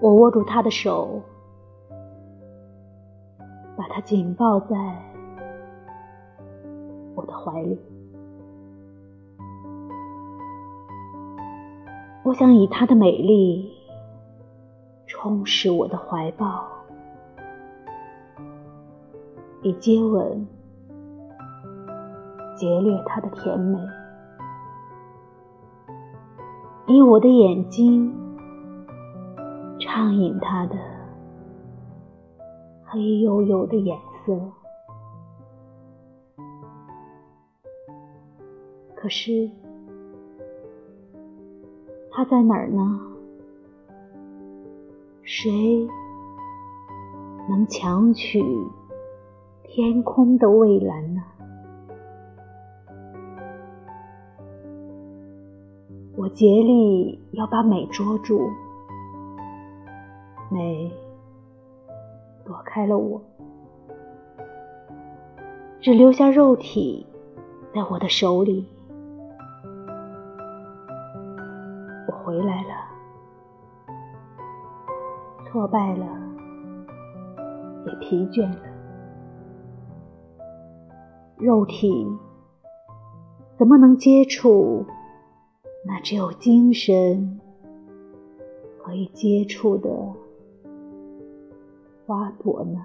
我握住他的手，把他紧抱在我的怀里。我想以她的美丽充实我的怀抱，以接吻劫掠她的甜美，以我的眼睛畅饮她的黑黝黝的眼色。可是。他在哪儿呢？谁能强取天空的蔚蓝呢？我竭力要把美捉住，美躲开了我，只留下肉体在我的手里。我回来了，挫败了，也疲倦了。肉体怎么能接触那只有精神可以接触的花朵呢？